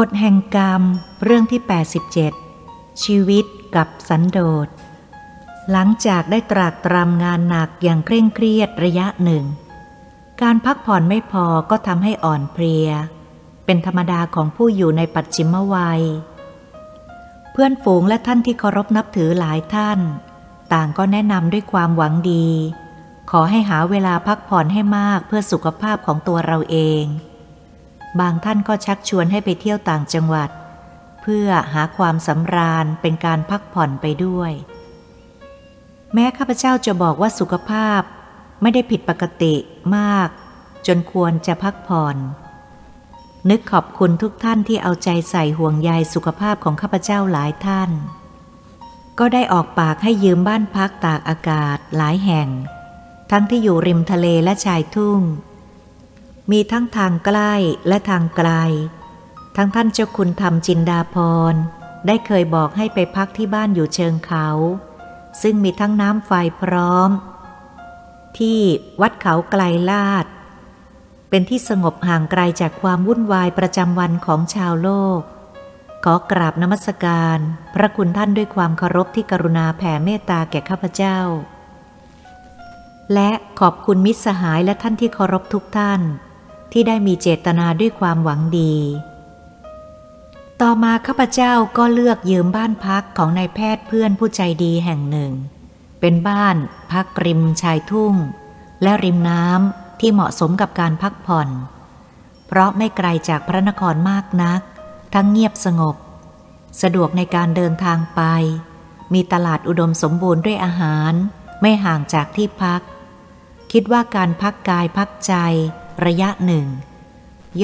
กฎแห่งกรรมเรื่องที่ 87 ชีวิตกับสันโดษ หลังจากได้ตรากตรำงานหนักอย่างเคร่งเครียดระยะหนึ่ง การพักผ่อนไม่พอก็ทำให้อ่อนเพลีย เป็นธรรมดาของผู้อยู่ในปัจฉิมวัย เพื่อนฝูงและท่านที่เคารพนับถือหลายท่าน ต่างก็แนะนำด้วยความหวังดี ขอให้หาเวลาพักผ่อนให้มากเพื่อสุขภาพของตัวเราเอง บางท่านก็ชักชวนให้ไปเที่ยวต่างจังหวัด เพื่อหาความสำราญเป็นการพักผ่อนไปด้วย แม้ข้าพเจ้าจะบอกว่าสุขภาพไม่ได้ผิดปกติมาก จนควรจะพักผ่อน นึกขอบคุณทุกท่านที่เอาใจใส่ห่วงใยสุขภาพของข้าพเจ้าหลายท่าน ก็ได้ออกปากให้ยืมบ้านพักตากอากาศหลายแห่ง ทั้งที่อยู่ริมทะเลและชายทุ่ง มีทั้งทางใกล้และทางไกล ทั้งท่านเจ้าคุณธรรมจินดาพร ได้เคยบอกให้ไปพักที่บ้านอยู่เชิงเขา ซึ่งมีทั้งน้ำไฟพร้อม ที่วัดเขาไกลลาด เป็นที่สงบห่างไกลจากความวุ่นวายประจำวันของชาวโลก ขอกราบนมัสการ พระคุณท่านด้วยความเคารพที่กรุณาแผ่เมตตาแก่ข้าพเจ้า และขอบคุณมิตรสหายและท่านที่เคารพทุกท่าน ที่ได้มีเจตนาด้วยความหวังดี ต่อมาข้าพเจ้าก็เลือกยืมบ้านพักของนายแพทย์เพื่อนผู้ใจดีแห่งหนึ่ง เป็นบ้านพักริมชายทุ่ง และริมน้ำที่เหมาะสมกับการพักผ่อน เพราะไม่ไกลจากพระนครมากนัก ทั้งเงียบสงบ สะดวกในการเดินทางไป มีตลาดอุดมสมบูรณ์ด้วยอาหาร ไม่ห่างจากที่พักคิดว่าการพักกายพักใจ ระยะหนึ่ง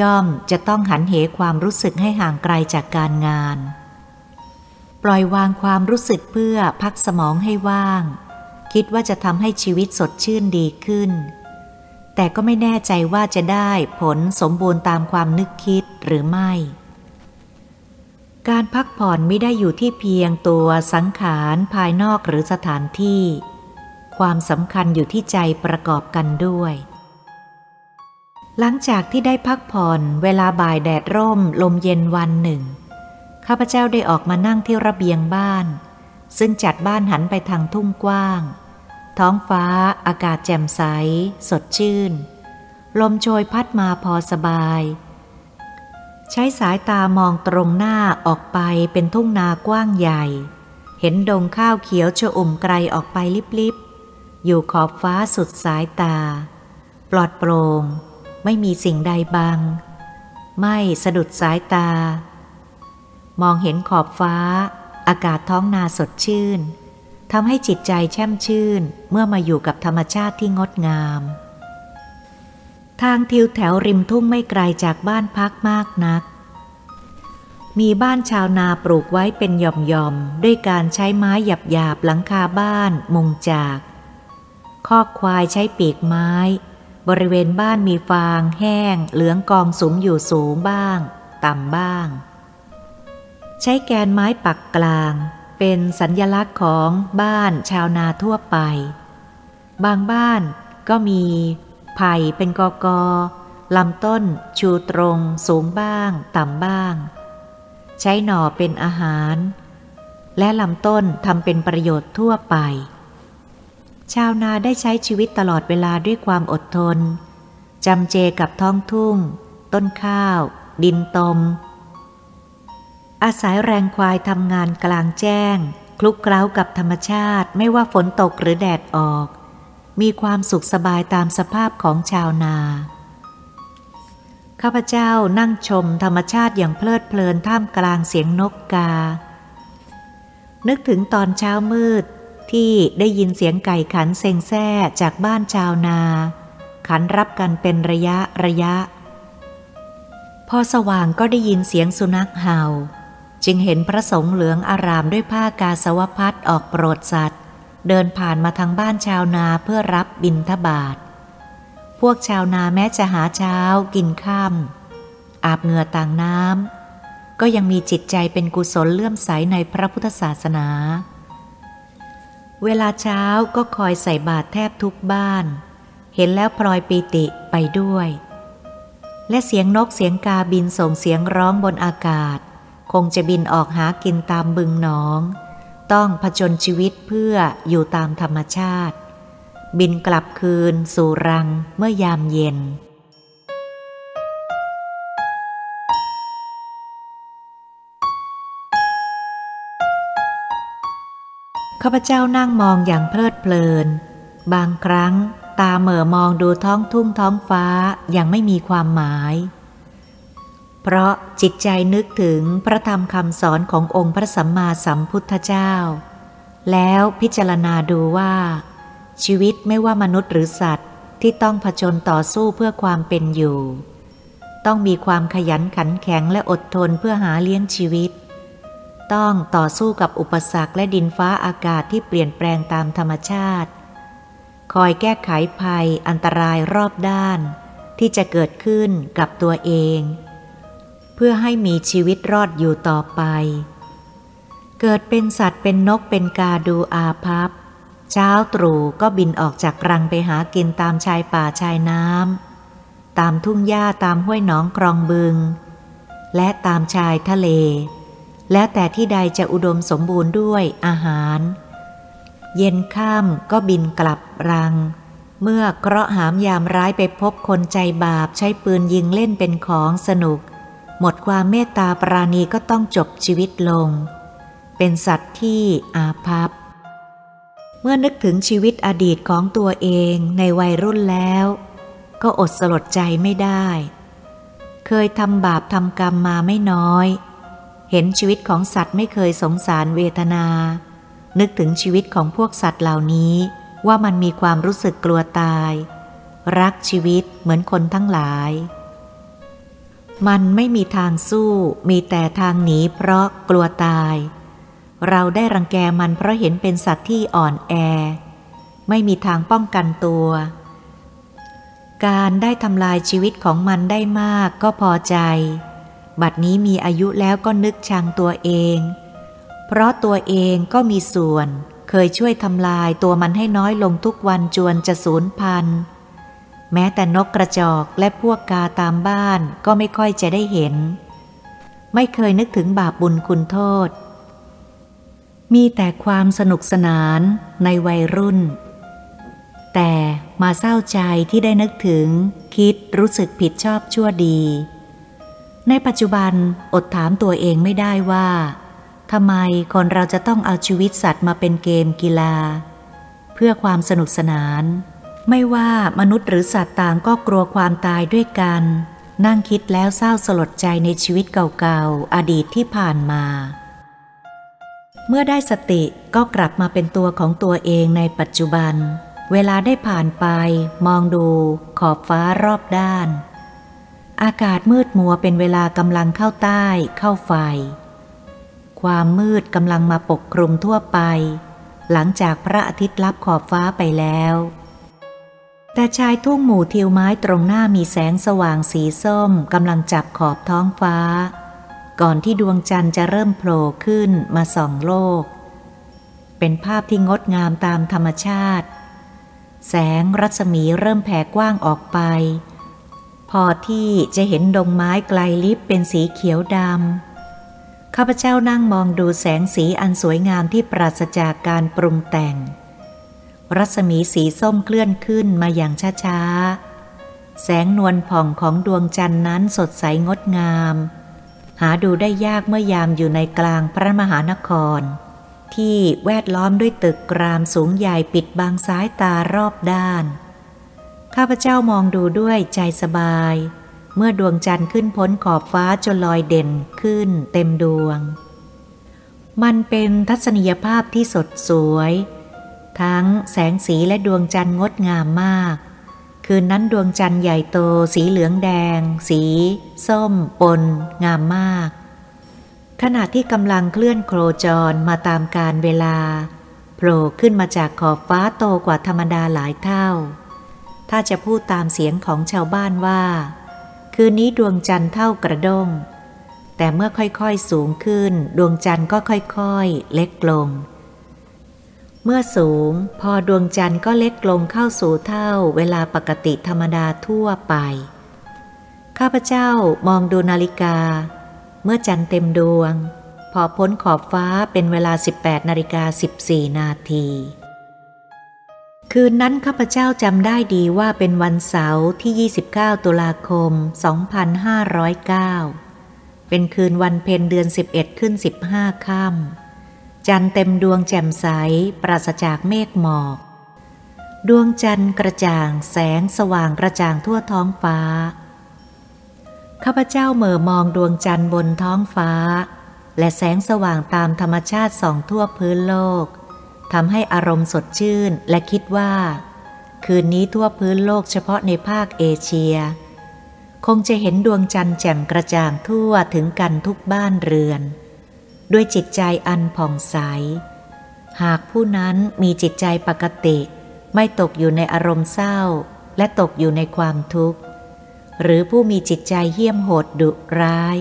ย่อมจะต้องหันเหความรู้สึกให้ห่างไกลจากการงาน ปล่อยวางความรู้สึกเพื่อพักสมองให้ว่าง คิดว่าจะทำให้ชีวิตสดชื่นดีขึ้น แต่ก็ไม่แน่ใจว่าจะได้ผลสมบูรณ์ตามความนึกคิดหรือไม่การพักผ่อนไม่ได้อยู่ที่เพียงตัวสังขารภายนอกหรือสถานที่ ความสำคัญอยู่ที่ใจประกอบกันด้วย หลังจากที่ได้พักผ่อนเวลาบ่ายแดดร่มลมเย็นวันหนึ่ง ข้าพเจ้าได้ออกมานั่งที่ระเบียงบ้าน ซึ่งจัดบ้านหันไปทางทุ่งกว้าง ท้องฟ้า อากาศแจ่มใส สดชื่น ลมโชยพัดมาพอสบาย ใช้สายตามองตรงหน้าออกไปเป็นทุ่งนากว้างใหญ่ เห็นดงข้าวเขียวชอุ่มไกลออกไปลิบๆอยู่ขอบฟ้าสุดสายตา ปลอดโปรง่ง ไม่มีสิ่งใดบัง ไม่สะดุดสายตา มองเห็นขอบฟ้า อากาศท้องนาสดชื่นทำให้จิตใจแช่มชื่นเมื่อมาอยู่กับธรรมชาติที่งดงาม ทางทิวแถวริมทุ่งไม่ไกลจากบ้านพักมากนัก มีบ้านชาวนาปลูกไว้เป็นหย่อมๆ ด้วยการใช้ไม้หยาบๆหลังคาบ้านมุงจาก คอกควายใช้ปีกไม้ บริเวณบ้านมีฟางแห้ง เหลืองกองสูงอยู่สูงบ้าง ต่ำบ้าง ใช้แกนไม้ปักกลาง เป็นสัญญลักษณ์ของบ้านชาวนาทั่วไป บางบ้านก็มีไผ่เป็นกอกอลำต้นชูตรง สูงบ้าง ต่ำบ้าง ใช้หน่อเป็นอาหาร และลำต้นทำเป็นประโยชน์ทั่วไป ชาวนาได้ใช้ชีวิตตลอดเวลาด้วยความอดทน จำเจกับท้องทุ่ง ต้นข้าว ดินตม อาศัยแรงควายทำงานกลางแจ้ง คลุกเคล้ากับธรรมชาติไม่ว่าฝนตกหรือแดดออก มีความสุขสบายตามสภาพของชาวนาข้าพเจ้านั่งชมธรรมชาติอย่างเพลิดเพลินท่ามกลางเสียงนกกา นึกถึงตอนเช้ามืด ที่ได้ยินเสียงไก่ขันเซ็งแซ่จากบ้านชาวนา ขันรับกันเป็นระยะระยะ พอสว่างก็ได้ยินเสียงสุนัขเห่า จึงเห็นพระสงฆ์เหลืองอารามด้วยผ้ากาสวพัดออกโปรดสัตว์ เดินผ่านมาทางบ้านชาวนาเพื่อรับบินทบาท พวกชาวนาแม้จะหาเช้ากินข้ามอาบเหงื่อต่างน้ำก็ยังมีจิตใจเป็นกุศลเลื่อมใสในพระพุทธศาสนา เวลาเช้าก็คอยใส่บาตรแทบทุกบ้าน เห็นแล้วพลอยปีติไปด้วย และเสียงนกเสียงกาบินส่งเสียงร้องบนอากาศ คงจะบินออกหากินตามบึงหนอง ต้องผจญชีวิตเพื่ออยู่ตามธรรมชาติ บินกลับคืนสู่รังเมื่อยามเย็น ข้าพเจ้านั่งมองอย่างเพลิดเพลิน บางครั้งตาเหม่อมองดูท้องทุ่งท้องฟ้าอย่างไม่มีความหมาย เพราะจิตใจนึกถึงพระธรรมคำสอนขององค์พระสัมมาสัมพุทธเจ้า แล้วพิจารณาดูว่า ชีวิตไม่ว่ามนุษย์หรือสัตว์ที่ต้องผจญต่อสู้เพื่อความเป็นอยู่ ต้องมีความขยันขันแข็งและอดทนเพื่อหาเลี้ยงชีวิต ต้องต่อสู้กับอุปสรรคและดินฟ้าอากาศที่เปลี่ยนแปลงตามธรรมชาติ คอยแก้ไขภัยอันตรายรอบด้าน ที่จะเกิดขึ้นกับตัวเอง เพื่อให้มีชีวิตรอดอยู่ต่อไป เกิดเป็นสัตว์เป็นนกเป็นกาดูอาพับ เช้าตรู่ก็บินออกจากรังไปหากินตามชายป่าชายน้ำตามทุ่งหญ้าตามห้วยหนองคลองบึง และตามชายทะเล แล้วแต่ที่ใดจะอุดมสมบูรณ์ด้วยอาหาร เย็นค่ำก็บินกลับรัง เมื่อเคราะหามยามร้ายไปพบคนใจบาปใช้ปืนยิงเล่นเป็นของสนุก หมดความเมตตาปราณีก็ต้องจบชีวิตลง เป็นสัตว์ที่อาภัพ เมื่อนึกถึงชีวิตอดีตของตัวเองในวัยรุ่นแล้ว ก็อดสลดใจไม่ได้ เคยทำบาปทำกรรมมาไม่น้อย เห็นชีวิตของสัตว์ไม่เคยสงสารเวทนา นึกถึงชีวิตของพวกสัตว์เหล่านี้ว่ามันมีความรู้สึกกลัวตาย รักชีวิตเหมือนคนทั้งหลาย มันไม่มีทางสู้มีแต่ทางหนีเพราะกลัวตาย เราได้รังแกมันเพราะเห็นเป็นสัตว์ที่อ่อนแอ ไม่มีทางป้องกันตัว การได้ทำลายชีวิตของมันได้มากก็พอใจ บัดนี้มีอายุแล้วก็นึกชังตัวเอง เพราะตัวเองก็มีส่วนเคยช่วยทำลายตัวมันให้น้อยลงทุกวันจวนจะสูญพันธุ์แม้แต่นกกระจอกและพวกกาตามบ้านก็ไม่ค่อยจะได้เห็น ไม่เคยนึกถึงบาปบุญคุณโทษ มีแต่ความสนุกสนานในวัยรุ่น แต่มาเศร้าใจที่ได้นึกถึงคิดรู้สึกผิดชอบชั่วดี ในปัจจุบันอดถามตัวเองไม่ได้ว่าทำไมคนเราจะต้องเอาชีวิตสัตว์มาเป็นเกมกีฬา เพื่อความสนุกสนาน ไม่ว่ามนุษย์หรือสัตว์ต่างก็กลัวความตายด้วยกัน นั่งคิดแล้วเศร้าสลดใจในชีวิตเก่าๆ อดีตที่ผ่านมา เมื่อได้สติก็กลับมาเป็นตัวของตัวเองในปัจจุบัน เวลาได้ผ่านไป มองดู ขอบฟ้ารอบด้าน อากาศมืดมัวเป็นเวลากำลังเข้าใต้เข้าไฟ ความมืดกำลังมาปกคลุมทั่วไป หลังจากพระอาทิตย์ลับขอบฟ้าไปแล้ว แต่ชายทุ่งหมู่ทิวไม้ตรงหน้ามีแสงสว่างสีส้มกำลังจับขอบท้องฟ้า ก่อนที่ดวงจันทร์จะเริ่มโผล่ขึ้นมาส่องโลก เป็นภาพที่งดงามตามธรรมชาติ แสงรัศมีเริ่มแผ่กว้างออกไป พอที่จะเห็นดงไม้ไกลลิบเป็นสีเขียวดำ ข้าพเจ้านั่งมองดูแสงสีอันสวยงามที่ปราศจากการปรุงแต่ง รัศมีสีส้มเคลื่อนขึ้นมาอย่างช้าๆ แสงนวลผ่องของดวงจันทร์นั้นสดใสงดงาม หาดูได้ยากเมื่อยามอยู่ในกลางพระมหานคร ที่แวดล้อมด้วยตึกกรามสูงใหญ่ปิดบังซ้ายตารอบด้าน ข้าพเจ้ามองดูด้วยใจสบาย เมื่อดวงจันทร์ขึ้นพ้นขอบฟ้าจนลอยเด่นขึ้นเต็มดวง มันเป็นทัศนียภาพที่สดสวย ทั้งแสงสีและดวงจันทร์งดงามมาก คืนนั้นดวงจันทร์ใหญ่โต สีเหลืองแดง สี ส้ม ปน งามมาก ขณะที่กำลังเคลื่อนโครจรมาตามการเวลาโผล่ขึ้นมาจากขอบฟ้าโตกว่าธรรมดาหลายเท่า ถ้าจะพูดตามเสียงของชาวบ้านว่า คืนนี้ดวงจันทร์เท่ากระด้ง แต่เมื่อค่อยๆสูงขึ้น ดวงจันทร์ก็ค่อยๆ เล็กลง เมื่อสูง พอดวงจันทร์ก็เล็กลงเข้าสู่เท่าเวลาปกติธรรมดาทั่วไป ข้าพเจ้ามองดูนาฬิกา เมื่อจันทร์เต็มดวง พอพ้นขอบฟ้าเป็นเวลา 18นาฬิกา14นาที คืนนั้นข้าพเจ้าจำได้ดีว่าเป็นวันเสาร์ที่ 29 ตุลาคม 2509 เป็นคืนวันเพ็ญเดือน 11 ขึ้น 15 ค่ำ จันเต็มดวงแจ่มใส ปราศจากเมฆหมอก ดวงจันทร์กระจ่างแสงสว่างกระจ่างทั่วท้องฟ้า ข้าพเจ้าเหม่อมองดวงจันทร์บนท้องฟ้า และแสงสว่างตามธรรมชาติส่องทั่วพื้นโลก ทำให้อารมณ์สดชื่นและคิดว่า คืนนี้ทั่วพื้นโลกเฉพาะในภาคเอเชีย คงจะเห็นดวงจันทร์แจ่มกระจ่างทั่วถึงกันทุกบ้านเรือน ด้วยจิตใจอันผ่องใส หากผู้นั้นมีจิตใจปกติ ไม่ตกอยู่ในอารมณ์เศร้า และตกอยู่ในความทุกข์ หรือผู้มีจิตใจเหี้ยมโหดดุร้าย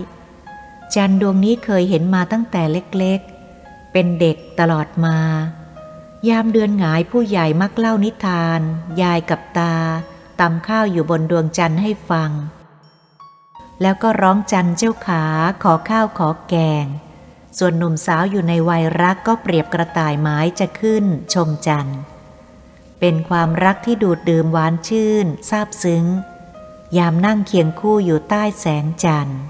จันดวงนี้เคยเห็นมาตั้งแต่เล็กๆ เป็นเด็กตลอดมา ยามเดือนหงายผู้ใหญ่มักเล่านิทาน ยายกับตาตำข้าวอยู่บนดวงจันทร์ให้ฟัง แล้วก็ร้องจันเจ้าขาขอข้าวขอแกง ส่วนหนุ่มสาวอยู่ในวัยรักก็เปรียบกระต่ายไม้จะขึ้นชมจันทร์ เป็นความรักที่ดูดดื่มหวานชื่นซาบซึ้ง ยามนั่งเคียงคู่อยู่ใต้แสงจันทร์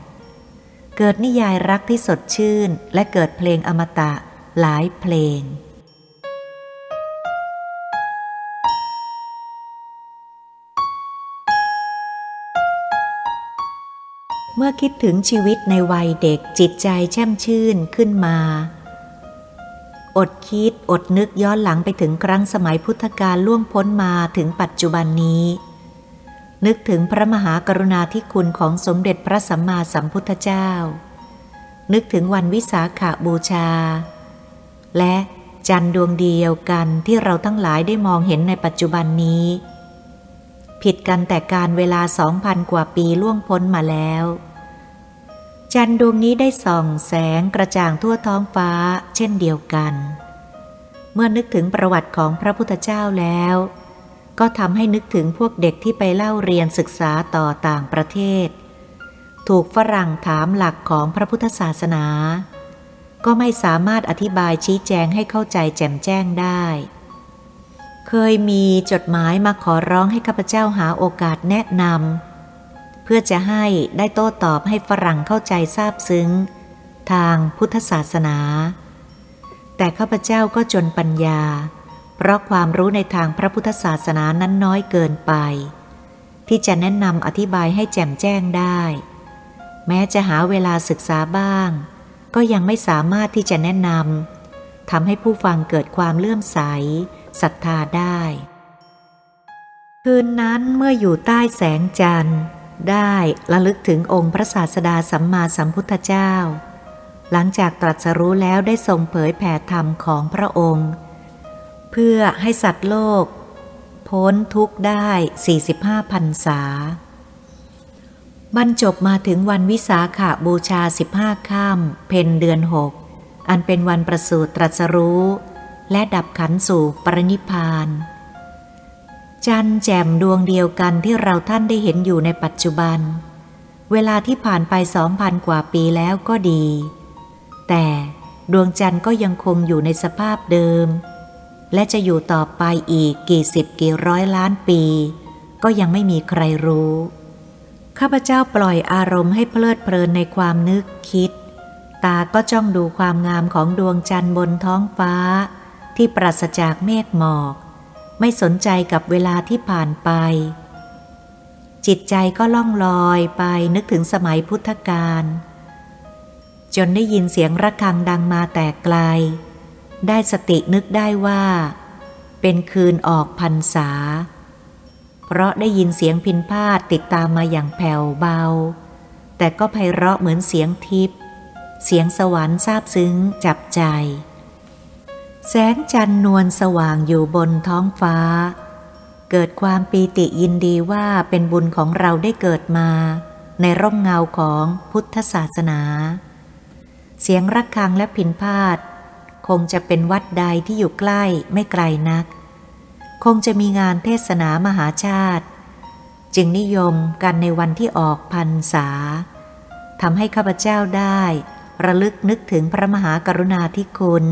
เกิดนิยายรักที่สดชื่นและเกิดเพลงอมตะหลายเพลง เมื่อคิดถึงชีวิตในวัยเด็กจิตใจแช่มชื่นขึ้นมา อดคิดอดนึกย้อนหลังไปถึงครั้งสมัยพุทธกาลล่วงพ้นมาถึงปัจจุบันนี้ นึกถึงพระมหากรุณาธิคุณของสมเด็จพระสัมมาสัมพุทธเจ้า นึกถึงวันวิสาขาบูชา และจันดวงเดียวกันที่เราทั้งหลายได้มองเห็นในปัจจุบันนี้ ผิดกันแต่การเวลาสองพันกว่าปีล่วงพ้นมาแล้ว จันดวงนี้ได้ส่องแสงกระจ่างทั่วท้องฟ้าเช่นเดียวกัน เมื่อนึกถึงประวัติของพระพุทธเจ้าแล้ว ก็ทำให้นึกถึงพวกเด็กที่ไปเล่าเรียนศึกษาต่อต่างประเทศ ถูกฝรั่งถามหลักของพระพุทธศาสนา ก็ไม่สามารถอธิบายชี้แจงให้เข้าใจแจ่มแจ้งได้ เคยมีจดหมายมาขอร้องให้ข้าพเจ้าหาโอกาสแนะนำเพื่อจะให้ได้โต้ตอบให้ฝรั่งเข้าใจทราบซึ้ง ทางพุทธศาสนา แต่ข้าพเจ้าก็จนปัญญา เพราะความรู้ในทางพระพุทธศาสนานั้นน้อยเกินไป ที่จะแนะนำอธิบายให้แจ่มแจ้งได้ แม้จะหาเวลาศึกษาบ้าง ก็ยังไม่สามารถที่จะแนะนำทำให้ผู้ฟังเกิดความเลื่อมใส ศรัทธาได้ คืนนั้นเมื่ออยู่ใต้แสงจันทร์ ได้ระลึกถึงองค์พระศาสดาสัมมาสัมพุทธเจ้า หลังจากตรัสรู้แล้วได้ทรงเผยแผ่ธรรมของพระองค์ เพื่อให้สัตว์โลก พ้นทุกข์ได้ 45พันษาบรรจบมาถึงวันวิสาขาบูชา 15ค่ำเพนเดือนหก อันเป็นวันประสูติตรัสรู้ และดับขันสู่ปรินิพาน จันแจ่มดวงเดียวกันที่เราท่านได้เห็นอยู่ในปัจจุบัน เวลาที่ผ่านไปสองพันกว่าปีแล้วก็ดี แต่ดวงจันทร์ก็ยังคงอยู่ในสภาพเดิม และจะอยู่ต่อไปอีกกี่สิบกี่ร้อยล้านปี ก็ยังไม่มีใครรู้ ข้าพเจ้าปล่อยอารมณ์ให้เพลิดเพลินในความนึกคิด ตาก็จ้องดูความงามของดวงจันทร์บนท้องฟ้า ที่ปราศจากเมฆหมอก ไม่สนใจกับเวลาที่ผ่านไป จิตใจก็ล่องลอยไปนึกถึงสมัยพุทธกาลจนได้ยินเสียงระฆังดังมาแต่ไกล ได้สตินึกได้ว่า เป็นคืนออกพรรษา เพราะได้ยินเสียงพินพาดติดตามมาอย่างแผ่วเบา แต่ก็ไพเราะเหมือนเสียงทิพย์เสียงสวรรค์ซาบซึ้งจับใจ แสงจันนวลสว่างอยู่บนท้องฟ้า เกิดความปีติยินดีว่าเป็นบุญของเราได้เกิดมา ในร่มเงาของพุทธศาสนา เสียงระฆังและพินพาดคงจะเป็นวัดใดที่อยู่ใกล้ไม่ไกลนัก คงจะมีงานเทศนามหาชาติ จึงนิยมกันในวันที่ออกพรรษาทำให้ข้าพเจ้าได้ ระลึกนึกถึงพระมหากรุณาธิคุณ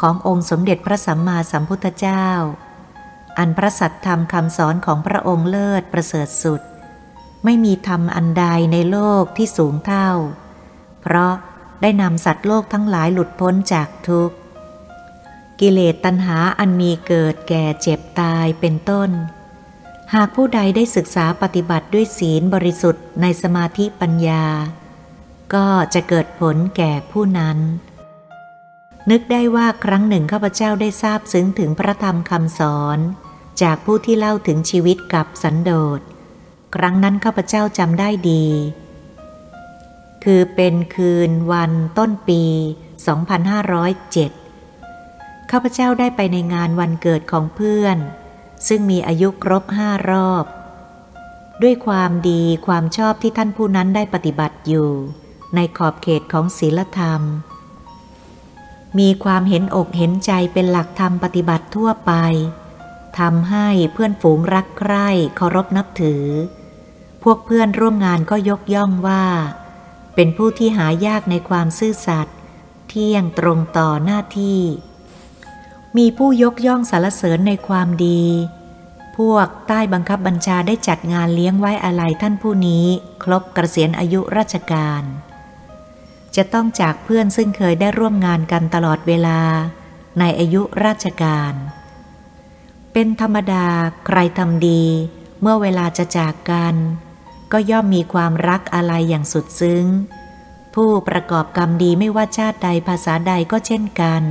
ขององค์สมเด็จพระสัมมาสัมพุทธเจ้า อันพระสัตธรรมคำสอนของพระองค์เลิศประเสริฐสุด ไม่มีธรรมอันใดในโลกที่สูงเท่า เพราะได้นำสัตว์โลกทั้งหลายหลุดพ้นจากทุกข์ กิเลสตัณหาอันมีเกิดแก่เจ็บตายเป็นต้น หากผู้ใดได้ศึกษาปฏิบัติด้วยศีลบริสุทธิ์ในสมาธิปัญญา ก็จะเกิดผลแก่ผู้นั้น นึกได้ว่าครั้งหนึ่งข้าพเจ้าได้ทราบซึ้งถึงพระธรรมคำสอน จากผู้ที่เล่าถึงชีวิตกับสันโดษ ครั้งนั้นข้าพเจ้าจำได้ดี คือเป็นคืนวันต้นปี 2507 ข้าพเจ้าได้ไปในงานวันเกิดของเพื่อน ซึ่งมีอายุครบห้ารอบ ด้วยความดีความชอบที่ท่านผู้นั้นได้ปฏิบัติอยู่ ในขอบเขตของศีลธรรม มีความเห็นอกเห็นใจเป็นหลักธรรมปฏิบัติทั่วไปทำให้เพื่อนฝูงรักใคร่เคารพนับถือ พวกเพื่อนร่วมงานก็ยกย่องว่า เป็นผู้ที่หายากในความซื่อสัตย์เที่ยงตรงต่อหน้าที่ มีผู้ยกย่องสรรเสริญในความดี พวกใต้บังคับบัญชาได้จัดงานเลี้ยงไว้อาลัยท่านผู้นี้ ครบกระเสียนอายุราชการ จะต้องจากเพื่อนซึ่งเคยได้ร่วมงานกันตลอดเวลา ในอายุราชการ เป็นธรรมดาใครทำดี เมื่อเวลาจะจากกัน ก็ย่อมมีความรักอะไรอย่างสุดซึ้ง ผู้ประกอบกรรมดีไม่ว่าชาติใดภาษาใดก็เช่นกัน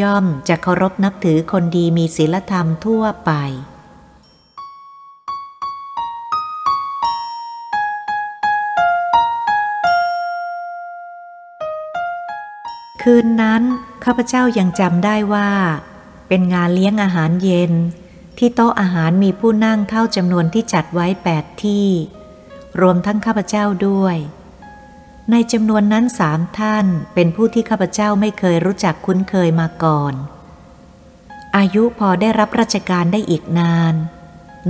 ย่อมจะเคารพนับถือคนดีมีศีลธรรมทั่วไป คืนนั้นข้าพเจ้ายังจำได้ว่า เป็นงานเลี้ยงอาหารเย็น ที่โต๊ะอาหารมีผู้นั่งเท่าจำนวนที่จัดไว้แปดที่ รวมทั้งข้าพเจ้าด้วย ในจำนวนนั้นสามท่านเป็นผู้ที่ข้าพเจ้าไม่เคยรู้จักคุ้นเคยมาก่อน อายุพอได้รับราชการได้อีกนาน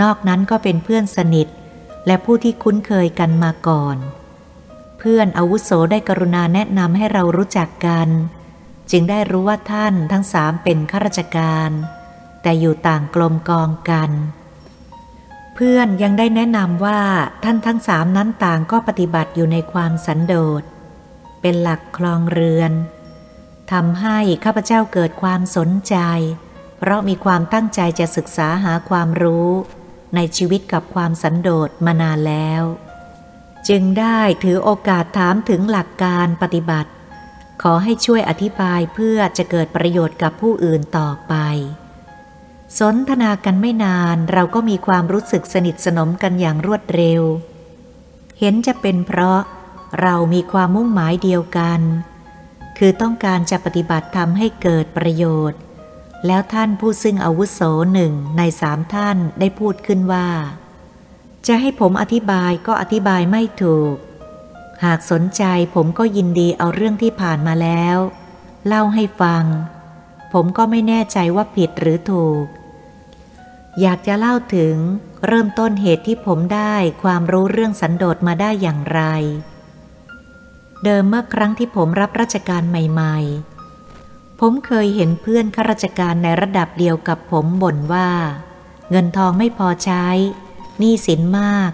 นอกนั้นก็เป็นเพื่อนสนิท และผู้ที่คุ้นเคยกันมาก่อน พื่อนอาวุโสได้กรุณาแนะนำให้เรารู้จักกัน จึงได้รู้ว่าท่านทั้งสามเป็นข้าราชการ แต่อยู่ต่างกลมกองกัน เพื่อนยังได้แนะนำว่าท่านทั้งสามนั้นต่างก็ปฏิบัติอยู่ในความสันโดษ เป็นหลักคลองเรือนทำให้ข้าพเจ้าเกิดความสนใจ เพราะมีความตั้งใจจะศึกษาหาความรู้ ในชีวิตกับความสันโดษมานานแล้ว จึงได้ถือโอกาสถามถึงหลักการปฏิบัติ ขอให้ช่วยอธิบายเพื่อจะเกิดประโยชน์กับผู้อื่นต่อไป สนทนากันไม่นานเราก็มีความรู้สึกสนิทสนมกันอย่างรวดเร็ว เห็นจะเป็นเพราะเรามีความมุ่งหมายเดียวกัน คือต้องการจะปฏิบัติทำให้เกิดประโยชน์ แล้วท่านผู้ซึ่งอาวุโสหนึ่งในสามท่านได้พูดขึ้นว่า จะให้ผมอธิบายก็อธิบายไม่ถูก หากสนใจผมก็ยินดีเอาเรื่องที่ผ่านมาแล้ว เล่าให้ฟัง ผมก็ไม่แน่ใจว่าผิดหรือถูก อยากจะเล่าถึงเริ่มต้นเหตุที่ผมได้ความรู้เรื่องสันโดษมาได้อย่างไร เดิมเมื่อครั้งที่ผมรับราชการใหม่ ๆ ผมเคยเห็นเพื่อนข้าราชการในระดับเดียวกับผมบ่นว่า เงินทองไม่พอใช้ หนี้สินมาก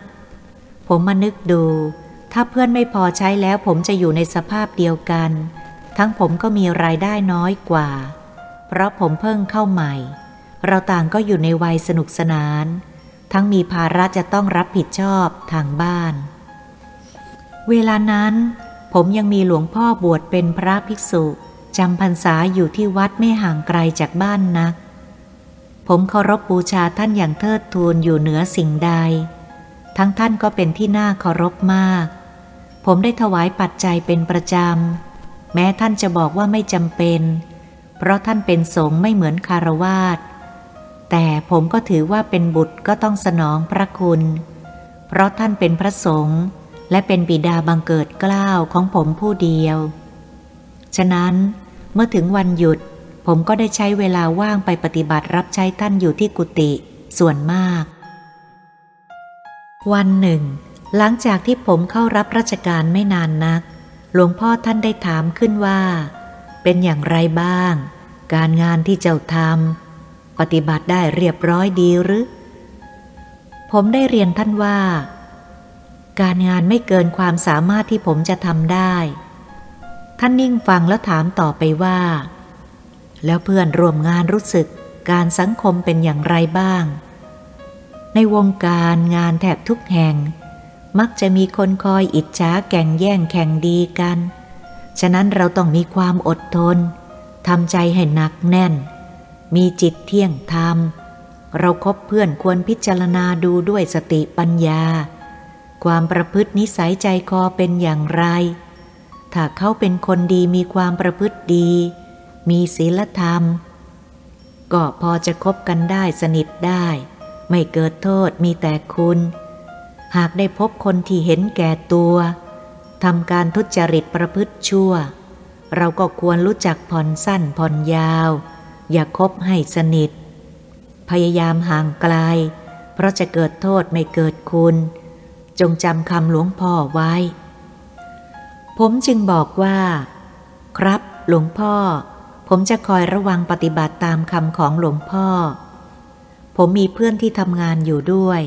ผมมานึกดู ถ้าเพื่อนไม่พอใช้แล้วผมจะอยู่ในสภาพเดียวกัน ทั้งผมก็มีรายได้น้อยกว่า เพราะผมเพิ่งเข้าใหม่ เราต่างก็อยู่ในวัยสนุกสนาน ทั้งมีภาระจะต้องรับผิดชอบทางบ้าน เวลานั้น ผมยังมีหลวงพ่อบวชเป็นพระภิกษุจำพรรษาอยู่ที่วัดไม่ห่างไกลจากบ้านนัก ผมเคารพบูชาท่านอย่างเทิดทูนอยู่เหนือสิ่งใด ทั้งท่านก็เป็นที่น่าเคารพมาก ผมได้ถวายปัจจัยเป็นประจำ แม้ท่านจะบอกว่าไม่จำเป็น เพราะท่านเป็นสงฆ์ไม่เหมือนคารวาสแต่ผมก็ถือว่าเป็นบุตรก็ต้องสนองพระคุณ เพราะท่านเป็นพระสงฆ์และเป็นบิดาบังเกิดกล้าวของผมผู้เดียว ฉะนั้นเมื่อถึงวันหยุด ผมก็ได้ใช้เวลาว่างไปปฏิบัติรับใช้ท่านอยู่ที่กุฏิส่วนมาก วันหนึ่ง หลังจากที่ผมเข้ารับราชการไม่นานนัก หลวงพ่อท่านได้ถามขึ้นว่า เป็นอย่างไรบ้าง การงานที่เจ้าทำปฏิบัติได้เรียบร้อยดีหรือ ผมได้เรียนท่านว่า การงานไม่เกินความสามารถที่ผมจะทำได้ ท่านนิ่งฟังแล้วถามต่อไปว่า แล้วเพื่อนร่วมงานรู้สึกการสังคมเป็นอย่างไรบ้าง ในวงการงานแทบทุกแห่ง มักจะมีคนคอยอิจฉาแก่งแย่งแข่งดีกัน ฉะนั้นเราต้องมีความอดทนทำใจให้หนักแน่น มีจิตเที่ยงธรรม เราครบเพื่อนควรพิจารณาดูด้วยสติปัญญา ความประพฤตินิสัยใจคอเป็นอย่างไร ถ้าเขาเป็นคนดีมีความประพฤติดี มีศีลธรรม ก็พอจะคบกันได้สนิทได้ ไม่เกิดโทษมีแต่คุณ หากได้พบคนที่เห็นแก่ตัวทำการทุจริตประพฤติชั่ว เราก็ควรรู้จักผ่อนสั้นผ่อนยาว อย่าคบให้สนิท พยายามห่างไกล เพราะจะเกิดโทษไม่เกิดคุณ จงจำคำหลวงพ่อไว้ ผมจึงบอกว่า ครับหลวงพ่อ ผมจะคอยระวังปฏิบัติตามคำของหลวงพ่อ ผมมีเพื่อนที่ทำงานอยู่ด้วย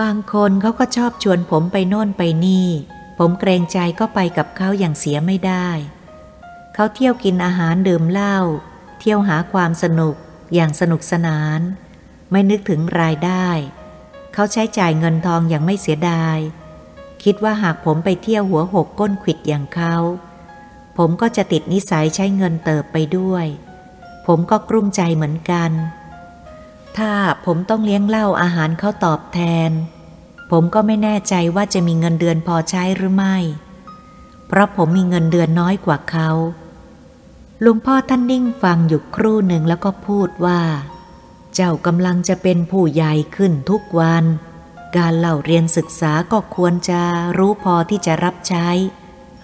บางคนเขาก็ชอบชวนผมไปโน่นไปนี่ ผมเกรงใจก็ไปกับเขาอย่างเสียไม่ได้ เขาเที่ยวกินอาหารดื่มเหล้า เที่ยวหาความสนุกอย่างสนุกสนาน ไม่นึกถึงรายได้ เขาใช้จ่ายเงินทองอย่างไม่เสียดาย คิดว่าหากผมไปเที่ยวหัวหกก้นขิดอย่างเขา ผมก็จะติดนิสัยใช้เงินเติบไปด้วย ผมก็กลุ้มใจเหมือนกัน ถ้าผมต้องเลี้ยงเหล้าอาหารเขาตอบแทน ผมก็ไม่แน่ใจว่าจะมีเงินเดือนพอใช้หรือไม่ เพราะผมมีเงินเดือนน้อยกว่าเขาลุงพ่อท่านนิ่งฟังอยู่ครู่หนึ่งแล้วก็พูดว่า เจ้ากำลังจะเป็นผู้ใหญ่ขึ้นทุกวัน การเล่าเรียนศึกษาก็ควรจะรู้พอที่จะรับใช้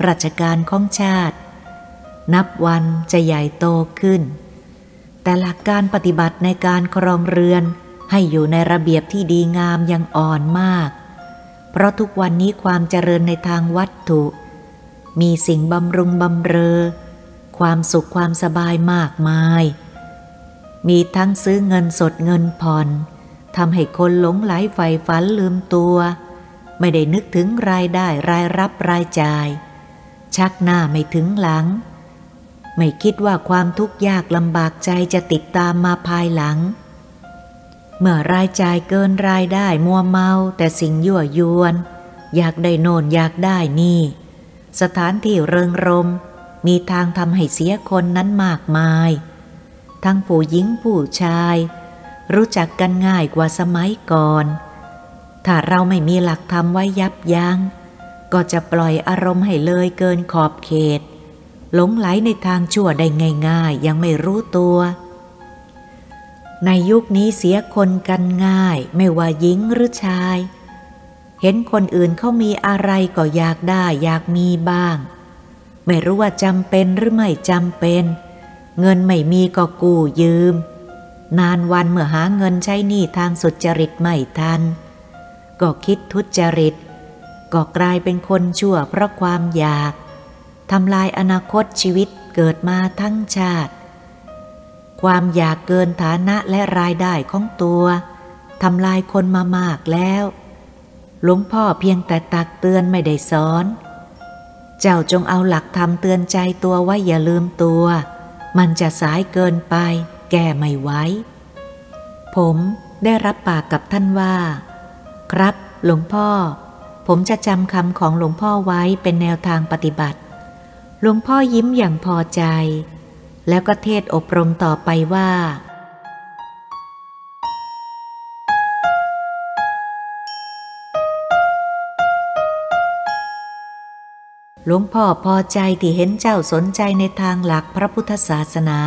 ราชการของชาติ นับวันจะใหญ่โตขึ้น แต่หลักการปฏิบัติในการครองเรือนให้อยู่ในระเบียบที่ดีงามยังอ่อนมาก เพราะทุกวันนี้ความเจริญในทางวัตถุ มีสิ่งบำรุงบำเรอ ความสุขความสบายมากมาย มีทั้งซื้อเงินสดเงินผ่อนทำให้คนหลงไหลใฝ่ฝันลืมตัว ไม่ได้นึกถึงรายได้รายรับรายจ่าย ชักหน้าไม่ถึงหลัง ไม่คิดว่าความทุกข์ยากลำบากใจจะติดตามมาภายหลัง เมื่อรายจ่ายเกินรายได้มัวเมาแต่สิ่งยั่วยวน อยากได้โน่นอยากได้นี่ สถานที่เริงรม มีทางทำให้เสียคนนั้นมากมาย ทั้งผู้หญิงผู้ชาย รู้จักกันง่ายกว่าสมัยก่อน ถ้าเราไม่มีหลักธรรมไว้ยับยัง้ง ก็จะปล่อยอารมณ์ให้เลยเกินขอบเขต หลงไหลในทางชั่วได้ง่ายๆ ยังไม่รู้ตัว ในยุคนี้เสียคนกันง่าย ไม่ว่าหญิงหรือชาย เห็นคนอื่นเขามีอะไรก็อยากได้อยากมีบ้าง ไม่รู้ว่าจำเป็นหรือไม่จำเป็น เงินไม่มีก็กู้ยืม นานวันเมื่อหาเงินใช้หนี้ทางสุจริตไม่ทัน ก็คิดทุจริต ก็กลายเป็นคนชั่วเพราะความอยากทำลายอนาคตชีวิตเกิดมาทั้งชาติ ความอยากเกินฐานะและรายได้ของตัวทำลายคนมามากแล้ว หลวงพ่อเพียงแต่ตักเตือนไม่ได้สอน เจ้าจงเอาหลักธรรมเตือนใจตัวไว้อย่าลืมตัว มันจะสายเกินไป แก้ไม่ไหวผมได้รับปากกับท่านว่า ครับหลวงพ่อ ผมจะจำคำของหลวงพ่อไว้เป็นแนวทางปฏิบัติ หลวงพ่อยิ้มอย่างพอใจ แล้วก็เทศอบรมต่อไปว่า หลวงพ่อพอใจที่เห็นเจ้าสนใจในทางหลักพระพุทธศาสนา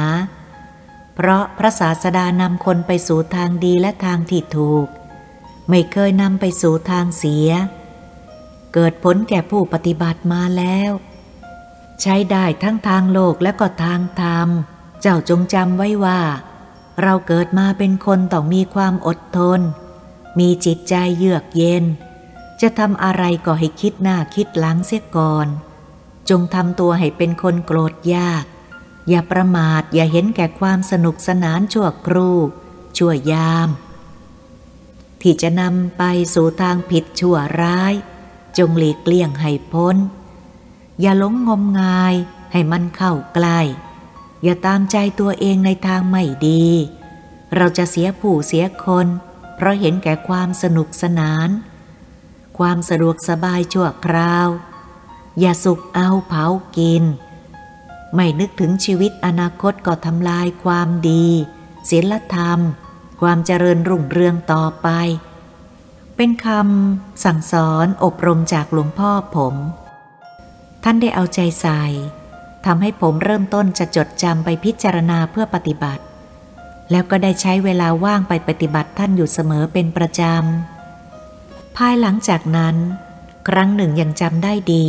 เพราะพระศาสดานำคนไปสู่ทางดีและทางที่ถูก ไม่เคยนำไปสู่ทางเสีย เกิดผลแก่ผู้ปฏิบัติมาแล้ว ใช้ได้ทั้งทางโลกและก็ทางธรรม เจ้าจงจำไว้ว่า เราเกิดมาเป็นคนต้องมีความอดทน มีจิตใจเยือกเย็น จะทำอะไรก็ให้คิดหน้าคิดหลังเสียก่อน จงทำตัวให้เป็นคนโกรธยาก อย่าประมาทอย่าเห็นแก่ความสนุกสนานชั่วครู่ชั่วยาม ที่จะนำไปสู่ทางผิดชั่วร้าย จงหลีกเลี่ยงให้พ้น อย่าหลงงมงายให้มันเข้าใกล้ อย่าตามใจตัวเองในทางไม่ดี เราจะเสียผู้เสียคน เพราะเห็นแก่ความสนุกสนาน ความสะดวกสบายชั่วคราว อย่าสุกเอาเผากิน ไม่นึกถึงชีวิตอนาคตก็ทำลายความดีศีลธรรม ความเจริญรุ่งเรืองต่อไป เป็นคำสั่งสอนอบรมจากหลวงพ่อผม ท่านได้เอาใจใส่ทำให้ผมเริ่มต้นจะจดจำไปพิจารณาเพื่อปฏิบัติ แล้วก็ได้ใช้เวลาว่างไปปฏิบัติท่านอยู่เสมอเป็นประจำ ภายหลังจากนั้น ครั้งหนึ่งยังจำได้ดี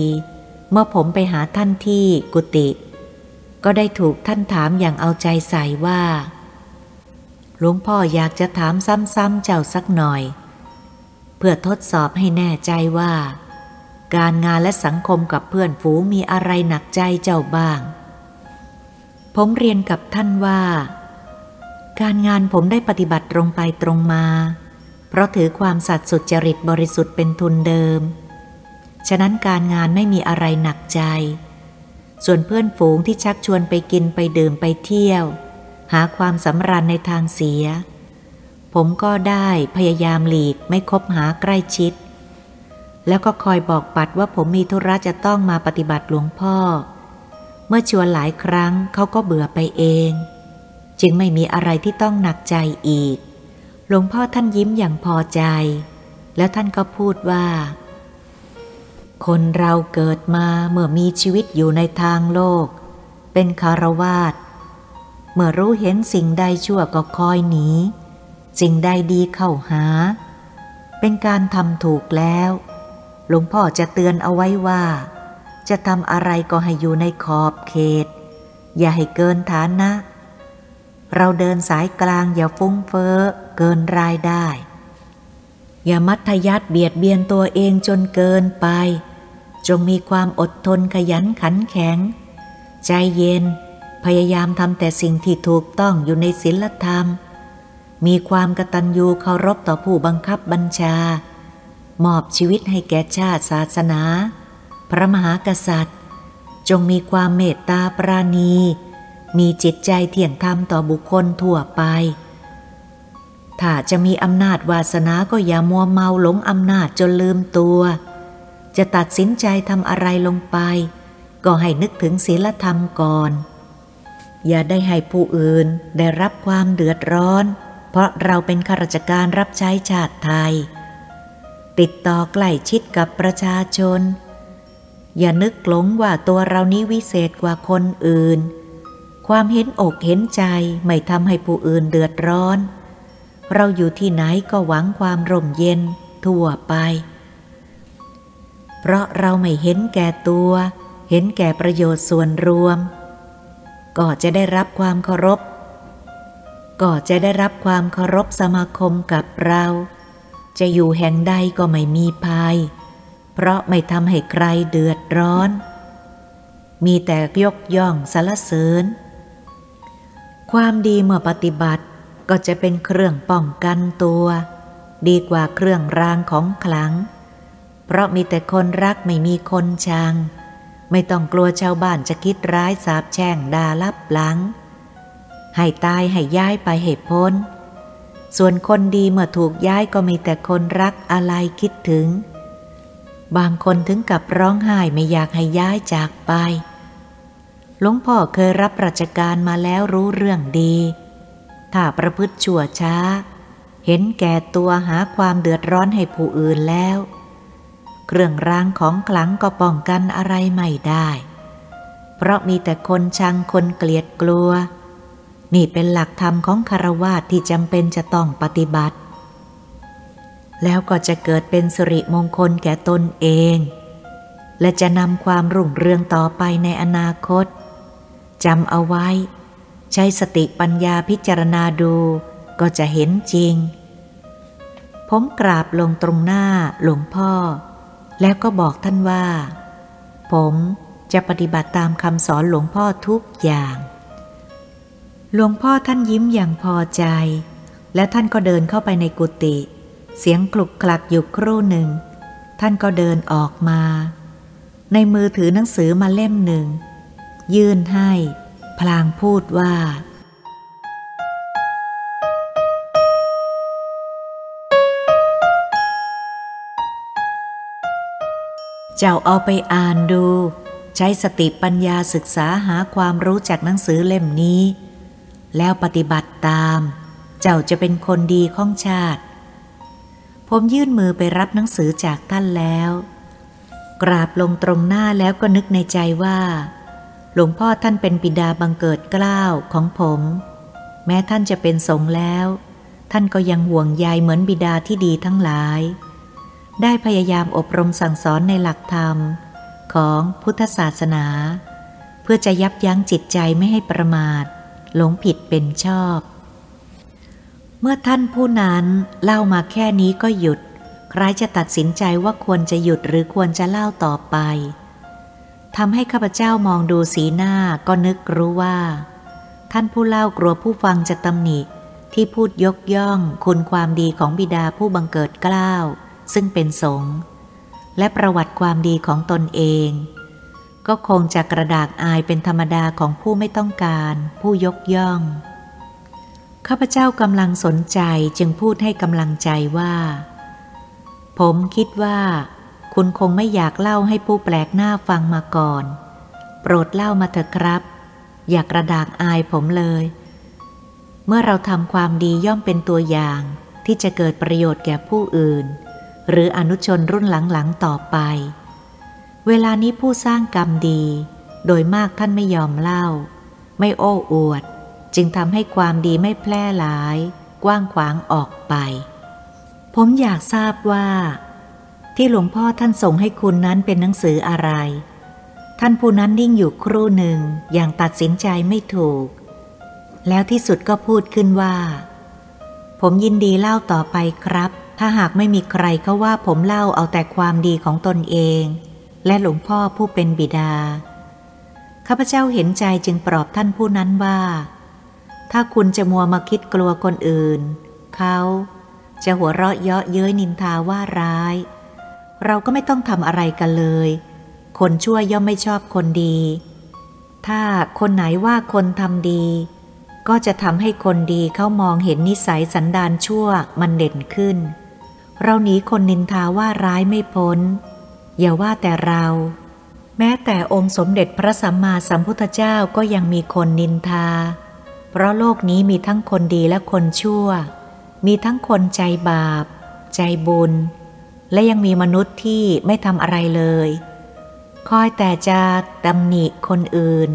เมื่อผมไปหาท่านที่กุฏิก็ได้ถูกท่านถามอย่างเอาใจใส่ว่า หลวงพ่ออยากจะถามซ้ำๆเจ้าสักหน่อย เพื่อทดสอบให้แน่ใจว่า การงานและสังคมกับเพื่อนฝูงมีอะไรหนักใจเจ้าบ้าง ผมเรียนกับท่านว่า การงานผมได้ปฏิบัติตรงไปตรงมา เพราะถือความสัตย์สุจริตบริสุทธิ์เป็นทุนเดิม ฉะนั้นการงานไม่มีอะไรหนักใจ ส่วนเพื่อนฝูงที่ชักชวนไปกินไปดื่มไปเที่ยว หาความสำราญในทางเสีย ผมก็ได้พยายามหลีกไม่คบหาใกล้ชิด แล้วก็คอยบอกปัดว่าผมมีธุระจะต้องมาปฏิบัติหลวงพ่อ เมื่อชวนหลายครั้งเขาก็เบื่อไปเอง จึงไม่มีอะไรที่ต้องหนักใจอีก หลวงพ่อท่านยิ้มอย่างพอใจ แล้วท่านก็พูดว่า คนเราเกิดมาเมื่อมีชีวิตอยู่ในทางโลก เป็นคารวาสเมื่อรู้เห็นสิ่งใดชั่วก็คอยหนี สิ่งใดดีเข้าหา เป็นการทำถูกแล้ว หลวงพ่อจะเตือนเอาไว้ว่า จะทำอะไรก็ให้อยู่ในขอบเขต อย่าให้เกินฐานะ เราเดินสายกลางอย่าฟุ้งเฟ้อเกินรายได้ อย่ามัธยัดเบียดเบียนตัวเองจนเกินไป จงมีความอดทนขยันขันแข็ง ใจเย็น พยายามทำแต่สิ่งที่ถูกต้องอยู่ในศีลธรรม มีความกตัญญูเคารพต่อผู้บังคับบัญชา มอบชีวิตให้แก่ชาติศาสนา พระมหากษัตริย์ จงมีความเมตตาปราณี มีจิตใจเที่ยงธรรมต่อบุคคลทั่วไป ถ้าจะมีอำนาจวาสนาก็อย่ามัวเมาหลงอำนาจจนลืมตัว จะตัดสินใจทำอะไรลงไป ก็ให้นึกถึงศีลธรรมก่อน อย่าได้ให้ผู้อื่นได้รับความเดือดร้อน เพราะเราเป็นข้าราชการรับใช้ชาติไทย ติดต่อใกล้ชิดกับประชาชน อย่านึกหลงว่าตัวเรานี้วิเศษกว่าคนอื่น ความเห็นอกเห็นใจไม่ทำให้ผู้อื่นเดือดร้อน เราอยู่ที่ไหนก็หวังความร่มเย็นทั่วไป เพราะเราไม่เห็นแก่ตัว เห็นแก่ประโยชน์ส่วนรวม ก็จะได้รับความเคารพ ก็จะได้รับความเคารพสมาคมกับเรา จะอยู่แห่งใดก็ไม่มีภัย เพราะไม่ทำให้ใครเดือดร้อน มีแต่ยกย่องสรรเสริญ ความดีเมื่อปฏิบัติก็จะเป็นเครื่องป้องกันตัว ดีกว่าเครื่องรางของขลัง เพราะมีแต่คนรักไม่มีคนชัง ไม่ต้องกลัวชาวบ้านจะคิดร้ายสาบแช่งด่าลับหลัง ให้ตายให้ย้ายไปเหตุพ้น ส่วนคนดีเมื่อถูกย้ายก็มีแต่คนรักอะไรคิดถึง บางคนถึงกับร้องไห้ไม่อยากให้ย้ายจากไป หลวงพ่อเคยรับราชการมาแล้วรู้เรื่องดี ถ้าประพฤติชั่วช้า เห็นแก่ตัวหาความเดือดร้อนให้ผู้อื่นแล้ว เครื่องรางของขลังก็ป้องกันอะไรไม่ได้ เพราะมีแต่คนชังคนเกลียดกลัว นี่เป็นหลักธรรมของคารวะที่จำเป็นจะต้องปฏิบัติ แล้วก็จะเกิดเป็นสิริมงคลแก่ตนเอง และจะนำความรุ่งเรืองต่อไปในอนาคตจำเอาไว้ ใช้สติปัญญาพิจารณาดูก็จะเห็นจริง ผมกราบลงตรงหน้าหลวงพ่อ แล้วก็บอกท่านว่า ผมจะปฏิบัติตามคำสอนหลวงพ่อทุกอย่าง หลวงพ่อท่านยิ้มอย่างพอใจ และท่านก็เดินเข้าไปในกุฏิเสียงคลุกคลักอยู่ครู่หนึ่ง ท่านก็เดินออกมา ในมือถือหนังสือมาเล่มหนึ่ง ยื่นให้ พลางพูดว่า เจ้าเอาไปอ่านดู ใช้สติปัญญาศึกษาหาความรู้จากหนังสือเล่มนี้ แล้วปฏิบัติตาม เจ้าจะเป็นคนดีของชาติ ผมยื่นมือไปรับหนังสือจากท่านแล้ว กราบลงตรงหน้าแล้วก็นึกในใจว่า หลวงพ่อท่านเป็นปิดาบังเกิดเกล้าของผม แม้ท่านจะเป็นสงฆ์แล้ว ท่านก็ยังห่วงใยเหมือนบิดาที่ดีทั้งหลาย ได้พยายามอบรมสั่งสอนในหลักธรรมของพุทธศาสนา เพื่อจะยับยั้งจิตใจไม่ให้ประมาท หลงผิดเป็นชอบ เมื่อท่านผู้นั้นเล่ามาแค่นี้ก็หยุด ใครจะตัดสินใจว่าควรจะหยุดหรือควรจะเล่าต่อไปทำให้ข้าพเจ้ามองดูสีหน้าก็นึกรู้ว่า ท่านผู้เล่ากลัวผู้ฟังจะตำหนิ ที่พูดยกย่องคุณความดีของบิดาผู้บังเกิดกล้าวซึ่งเป็นสงฆ์และประวัติความดีของตนเอง ก็คงจะกระดากอายเป็นธรรมดาของผู้ไม่ต้องการ ผู้ยกย่อง ข้าพเจ้ากำลังสนใจจึงพูดให้กำลังใจว่า ผมคิดว่า คุณคงไม่อยากเล่าให้ผู้แปลกหน้าฟังมาก่อน โปรดเล่ามาเถอะครับ อย่ากระดากอายผมเลย เมื่อเราทำความดีย่อมเป็นตัวอย่างที่จะเกิดประโยชน์แก่ผู้อื่น หรืออนุชนรุ่นหลังๆต่อไป เวลานี้ผู้สร้างกรรมดี โดยมากท่านไม่ยอมเล่า ไม่โอ้อวด จึงทำให้ความดีไม่แพร่หลาย กว้างขวางออกไป ผมอยากทราบว่า ที่หลวงพ่อท่านส่งให้คุณนั้นเป็นหนังสืออะไร ท่านผู้นั้นนิ่งอยู่ครู่หนึ่งอย่างตัดสินใจไม่ถูก แล้วที่สุดก็พูดขึ้นว่า ผมยินดีเล่าต่อไปครับ ถ้าหากไม่มีใครเขาว่าผมเล่าเอาแต่ความดีของตนเอง และหลวงพ่อผู้เป็นบิดา ข้าพเจ้าเห็นใจจึงปลอบท่านผู้นั้นว่า ถ้าคุณจะมัวมาคิดกลัวคนอื่น เขาจะหัวเราะเยาะเย้ยนินทาว่าร้าย เราก็ไม่ต้องทำอะไรกันเลย คนชั่วย่อมไม่ชอบคนดี ถ้าคนไหนว่าคนทำดี ก็จะทำให้คนดีเขามองเห็นนิสัยสันดานชั่วมันเด่นขึ้น เราหนีคนนินทาว่าร้ายไม่พ้น อย่าว่าแต่เรา แม้แต่องค์สมเด็จพระสัมมาสัมพุทธเจ้าก็ยังมีคนนินทา เพราะโลกนี้มีทั้งคนดีและคนชั่ว มีทั้งคนใจบาป ใจบุญ และยังมีมนุษย์ที่ไม่ทำอะไรเลย คอยแต่จะตำหนิคนอื่น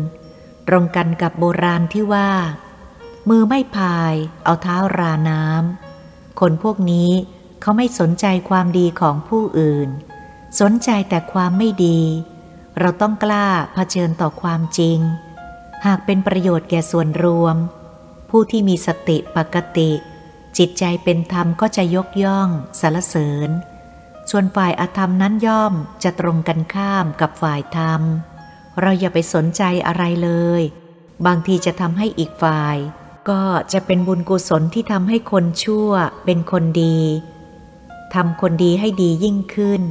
ตรงกันกับโบราณที่ว่า มือไม่พายเอาเท้าราน้ำคนพวกนี้เขาไม่สนใจความดีของผู้อื่น สนใจแต่ความไม่ดี เราต้องกล้าเผชิญต่อความจริง หากเป็นประโยชน์แก่ส่วนรวม ผู้ที่มีสติปกติ จิตใจเป็นธรรมก็จะยกย่องสรรเสริญ ส่วนฝ่ายอธรรมนั้นย่อมจะตรงกันข้ามกับฝ่ายธรรม เราอย่าไปสนใจอะไรเลย บางทีจะทำให้อีกฝ่าย ก็จะเป็นบุญกุศลที่ทำให้คนชั่วเป็นคนดีทำคนดีให้ดียิ่งขึ้น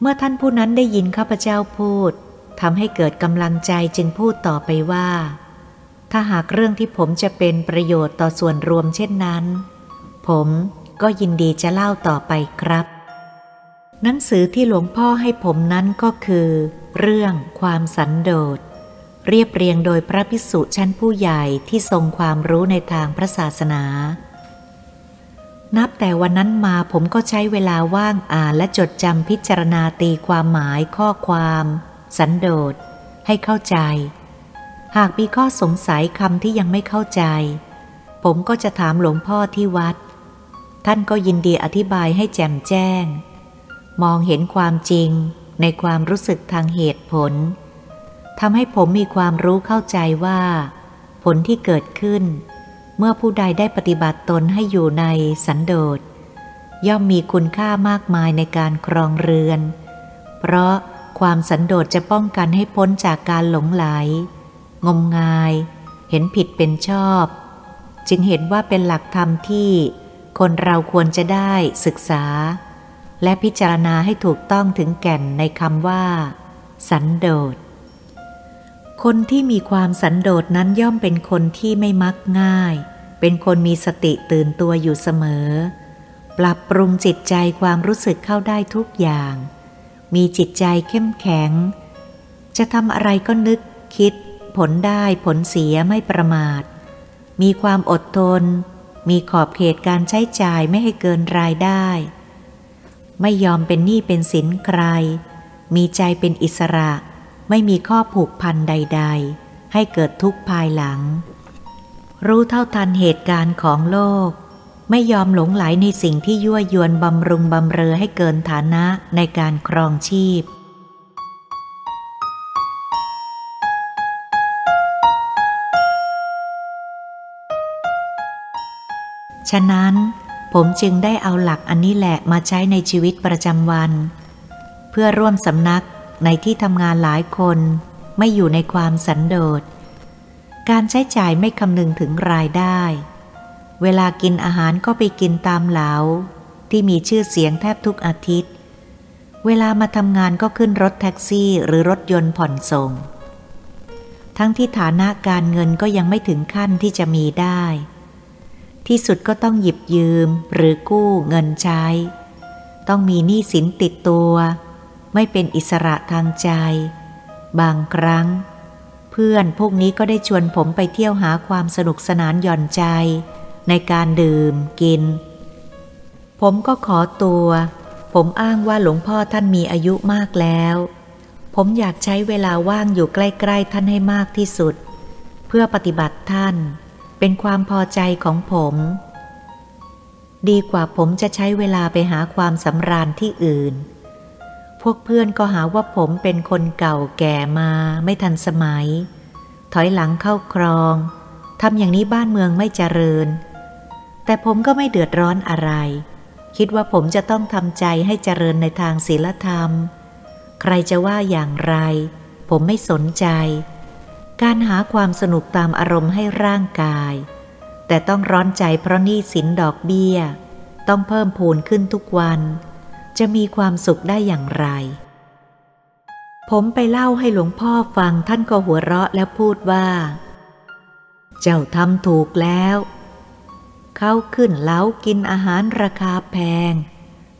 เมื่อท่านผู้นั้นได้ยินข้าพเจ้าพูดทำให้เกิดกำลังใจจึงพูดต่อไปว่า ถ้าหากเรื่องที่ผมจะเป็นประโยชน์ต่อส่วนรวมเช่นนั้น ผมก็ยินดีจะเล่าต่อไปครับ หนังสือที่หลวงพ่อให้ผมนั้นก็คือ เรื่องความสันโดษ เรียบเรียงโดยพระพิสุชั้นผู้ใหญ่ที่ทรงความรู้ในทางพระศาสนา นับแต่วันนั้นมาผมก็ใช้เวลาว่างอ่านและจดจำพิจารณาตีความหมายข้อความ สันโดษ ให้เข้าใจ หากมีข้อสงสัยคำที่ยังไม่เข้าใจ ผมก็จะถามหลวงพ่อที่วัด ท่านก็ยินดีอธิบายให้แจ่มแจ้ง มองเห็นความจริงในความรู้สึกทางเหตุผลทำให้ผมมีความรู้เข้าใจว่า ผลที่เกิดขึ้น เมื่อผู้ใดได้ปฏิบัติตนให้อยู่ในสันโดษ ย่อมมีคุณค่ามากมายในการครองเรือน เพราะความสันโดษจะป้องกันให้พ้นจากการหลงไหล งมงาย เห็นผิดเป็นชอบ จึงเห็นว่าเป็นหลักธรรมที่คนเราควรจะได้ศึกษา และพิจารณาให้ถูกต้องถึงแก่นในคำว่า สันโดษ คนที่มีความสันโดษนั้นย่อมเป็นคนที่ไม่มักง่าย เป็นคนมีสติตื่นตัวอยู่เสมอ ปรับปรุงจิตใจความรู้สึกเข้าได้ทุกอย่าง มีจิตใจเข้มแข็ง จะทำอะไรก็นึกคิด ผลได้ผลเสียไม่ประมาท มีความอดทน มีขอบเขตการใช้จ่ายไม่ให้เกินรายได้ ไม่ยอมเป็นหนี้เป็นสินใคร มีใจเป็นอิสระ ไม่มีข้อผูกพันใด ๆ ให้เกิดทุกข์ภายหลัง รู้เท่าทันเหตุการณ์ของโลก ไม่ยอมหลงไหลในสิ่งที่ยั่วยวนบำรุงบำเรอให้เกินฐานะในการครองชีพฉะนั้นผมจึงได้เอาหลักอันนี้แหละมาใช้ในชีวิตประจำวัน เพื่อร่วมสำนัก ในที่ทำงานหลายคนไม่อยู่ในความสันโดษ การใช้จ่ายไม่คำนึงถึงรายได้ เวลากินอาหารก็ไปกินตามเหลา ที่มีชื่อเสียงแทบทุกอาทิตย์ เวลามาทำงานก็ขึ้นรถแท็กซี่หรือรถยนต์ผ่อนส่ง ทั้งที่ฐานะการเงินก็ยังไม่ถึงขั้นที่จะมีได้ ที่สุดก็ต้องหยิบยืมหรือกู้เงินใช้ ต้องมีหนี้สินติดตัว ไม่เป็นอิสระทางใจ บางครั้ง เพื่อนพวกนี้ก็ได้ชวนผมไปเที่ยวหาความสนุกสนานหย่อนใจ ในการดื่มกิน ผมก็ขอตัว ผมอ้างว่าหลวงพ่อท่านมีอายุมากแล้ว ผมอยากใช้เวลาว่างอยู่ใกล้ ๆ ท่านให้มากที่สุด เพื่อปฏิบัติท่านเป็นความพอใจของผม ดีกว่าผมจะใช้เวลาไปหาความสำราญที่อื่น พวกเพื่อนก็หาว่าผมเป็นคนเก่าแก่มาไม่ทันสมัย ถอยหลังเข้าครองทำอย่างนี้บ้านเมืองไม่เจริญ แต่ผมก็ไม่เดือดร้อนอะไร คิดว่าผมจะต้องทำใจให้เจริญในทางศีลธรรม ใครจะว่าอย่างไร ผมไม่สนใจ การหาความสนุกตามอารมณ์ให้ร่างกาย แต่ต้องร้อนใจเพราะหนี้สินดอกเบี้ย ต้องเพิ่มพูนขึ้นทุกวัน จะมีความสุขได้อย่างไร ผมไปเล่าให้หลวงพ่อฟังท่านก็หัวเราะแล้วพูดว่า เจ้าทำถูกแล้ว เขาขึ้นเล้ากินอาหารราคาแพง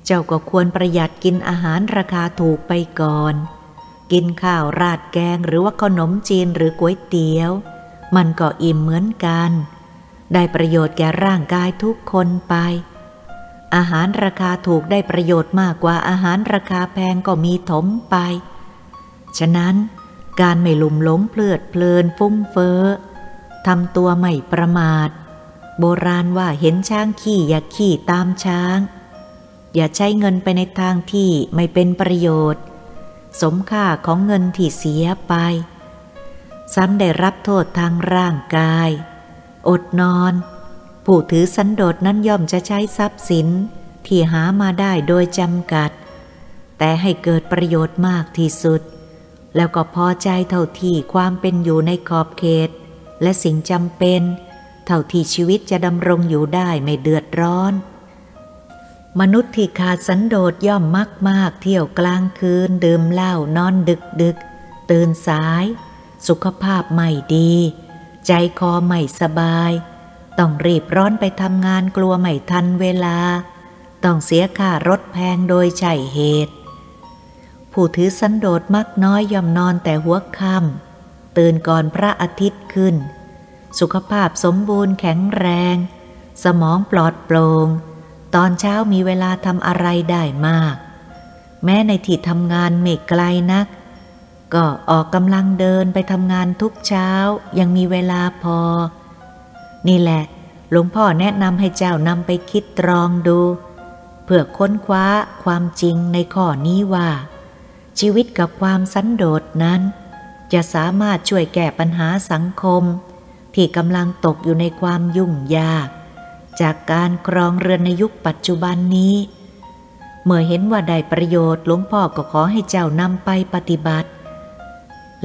เจ้าก็ควรประหยัดกินอาหารราคาถูกไปก่อน กินข้าวราดแกงหรือว่าขนมจีนหรือก๋วยเตี๋ยว มันก็อิ่มเหมือนกัน ได้ประโยชน์แก่ร่างกายทุกคนไป อาหารราคาถูกได้ประโยชน์มากกว่าอาหารราคาแพงก็มีถมไป ฉะนั้นการไม่ลุ่มหลงเพลิดเพลินฟุ้งเฟ้อทำตัวไม่ประมาท โบราณว่าเห็นช้างขี่อย่าขี่ตามช้าง อย่าใช้เงินไปในทางที่ไม่เป็นประโยชน์ สมค่าของเงินที่เสียไป ซ้ำได้รับโทษทางร่างกาย อดนอน ผู้ถือสันโดษนั้นย่อมจะใช้ทรัพย์สินที่หามาได้โดยจำกัด แต่ให้เกิดประโยชน์มากที่สุด แล้วก็พอใจเท่าที่ความเป็นอยู่ในขอบเขต และสิ่งจำเป็น เท่าที่ชีวิตจะดำรงอยู่ได้ไม่เดือดร้อน มนุษย์ที่ขาดสันโดษย่อมมักมากเที่ยวกลางคืน ดื่มเหล้านอนดึกดึกตื่นสาย สุขภาพไม่ดี ใจคอไม่สบาย ต้องรีบร้อนไปทำงานกลัวไม่ทันเวลา ต้องเสียค่ารถแพงโดยใช่เหตุ ผู้ถือสันโดษมักน้อยย่อมนอนแต่หัวค่ำตื่นก่อนพระอาทิตย์ขึ้น สุขภาพสมบูรณ์แข็งแรง สมองปลอดโปร่งตอนเช้ามีเวลาทำอะไรได้มาก แม้ในที่ทำงานไม่ไกลนัก ก็ออกกำลังเดินไปทำงานทุกเช้ายังมีเวลาพอ นี่แหละ หลวงพ่อแนะนำให้เจ้านำไปคิดตรองดู เพื่อค้นคว้าความจริงในข้อนี้ว่า ชีวิตกับความสันโดษนั้น จะสามารถช่วยแก้ปัญหาสังคม ที่กำลังตกอยู่ในความยุ่งยาก จากการครองเรือนในยุคปัจจุบันนี้ เมื่อเห็นว่าได้ประโยชน์หลวงพ่อก็ขอให้เจ้านำไปปฏิบัติ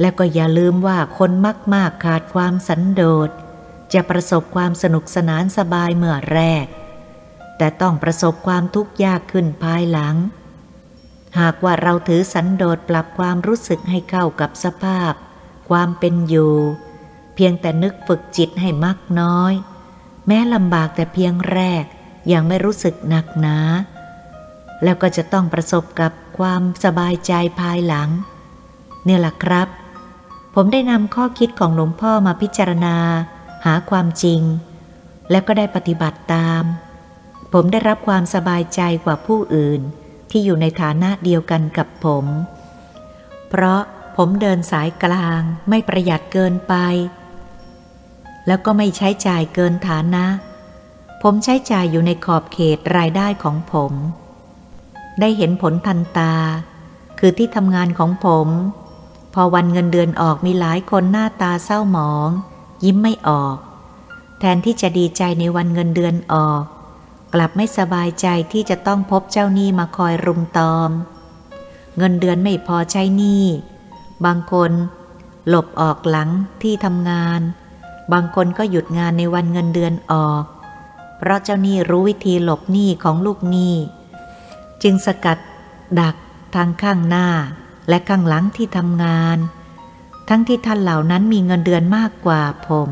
และก็อย่าลืมว่าคนมากๆขาดความสันโดษ จะประสบความสนุกสนานสบายเมื่อแรก แต่ต้องประสบความทุกข์ยากขึ้นภายหลัง หากว่าเราถือสันโดษปรับความรู้สึกให้เข้ากับสภาพ ความเป็นอยู่ เพียงแต่นึกฝึกจิตให้มักน้อย แม้ลำบากแต่เพียงแรกยังไม่รู้สึกหนักหนา แล้วก็จะต้องประสบกับความสบายใจภายหลัง เนี่ยแหละครับ ผมได้นำข้อคิดของหลวงพ่อมาพิจารณา หาความจริง และก็ได้ปฏิบัติตาม ผมได้รับความสบายใจกว่าผู้อื่นที่อยู่ในฐานะเดียวกันกับผม เพราะผมเดินสายกลางไม่ประหยัดเกินไป แล้วก็ไม่ใช้จ่ายเกินฐานะ ผมใช้จ่ายอยู่ในขอบเขตรายได้ของผม ได้เห็นผลทันตา คือที่ทำงานของผม พอวันเงินเดือนออกมีหลายคนหน้าตาเศร้าหมอง ยิ้มไม่ออก แทนที่จะดีใจในวันเงินเดือนออก กลับไม่สบายใจที่จะต้องพบเจ้าหนี้มาคอยรุมตอม เงินเดือนไม่พอใช้หนี้ บางคนหลบออกหลังที่ทำงาน บางคนก็หยุดงานในวันเงินเดือนออก เพราะเจ้าหนี้รู้วิธีหลบหนี้ของลูกหนี้ จึงสกัดดักทางข้างหน้าและข้างหลังที่ทำงาน ทั้งที่ท่านเหล่านั้นมีเงินเดือนมากกว่าผม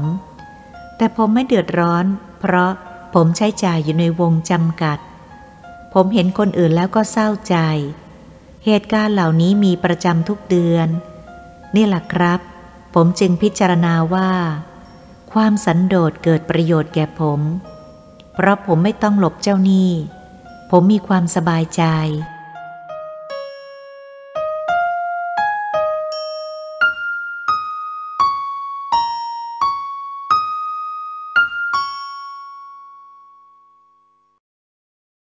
แต่ผมไม่เดือดร้อน เพราะผมใช้จ่ายอยู่ในวงจำกัด ผมเห็นคนอื่นแล้วก็เศร้าใจ เหตุการณ์เหล่านี้มีประจำทุกเดือน นี่แหละครับ ผมจึงพิจารณาว่า ความสันโดษเกิดประโยชน์แก่ผม เพราะผมไม่ต้องหลบเจ้าหนี้ ผมมีความสบายใจ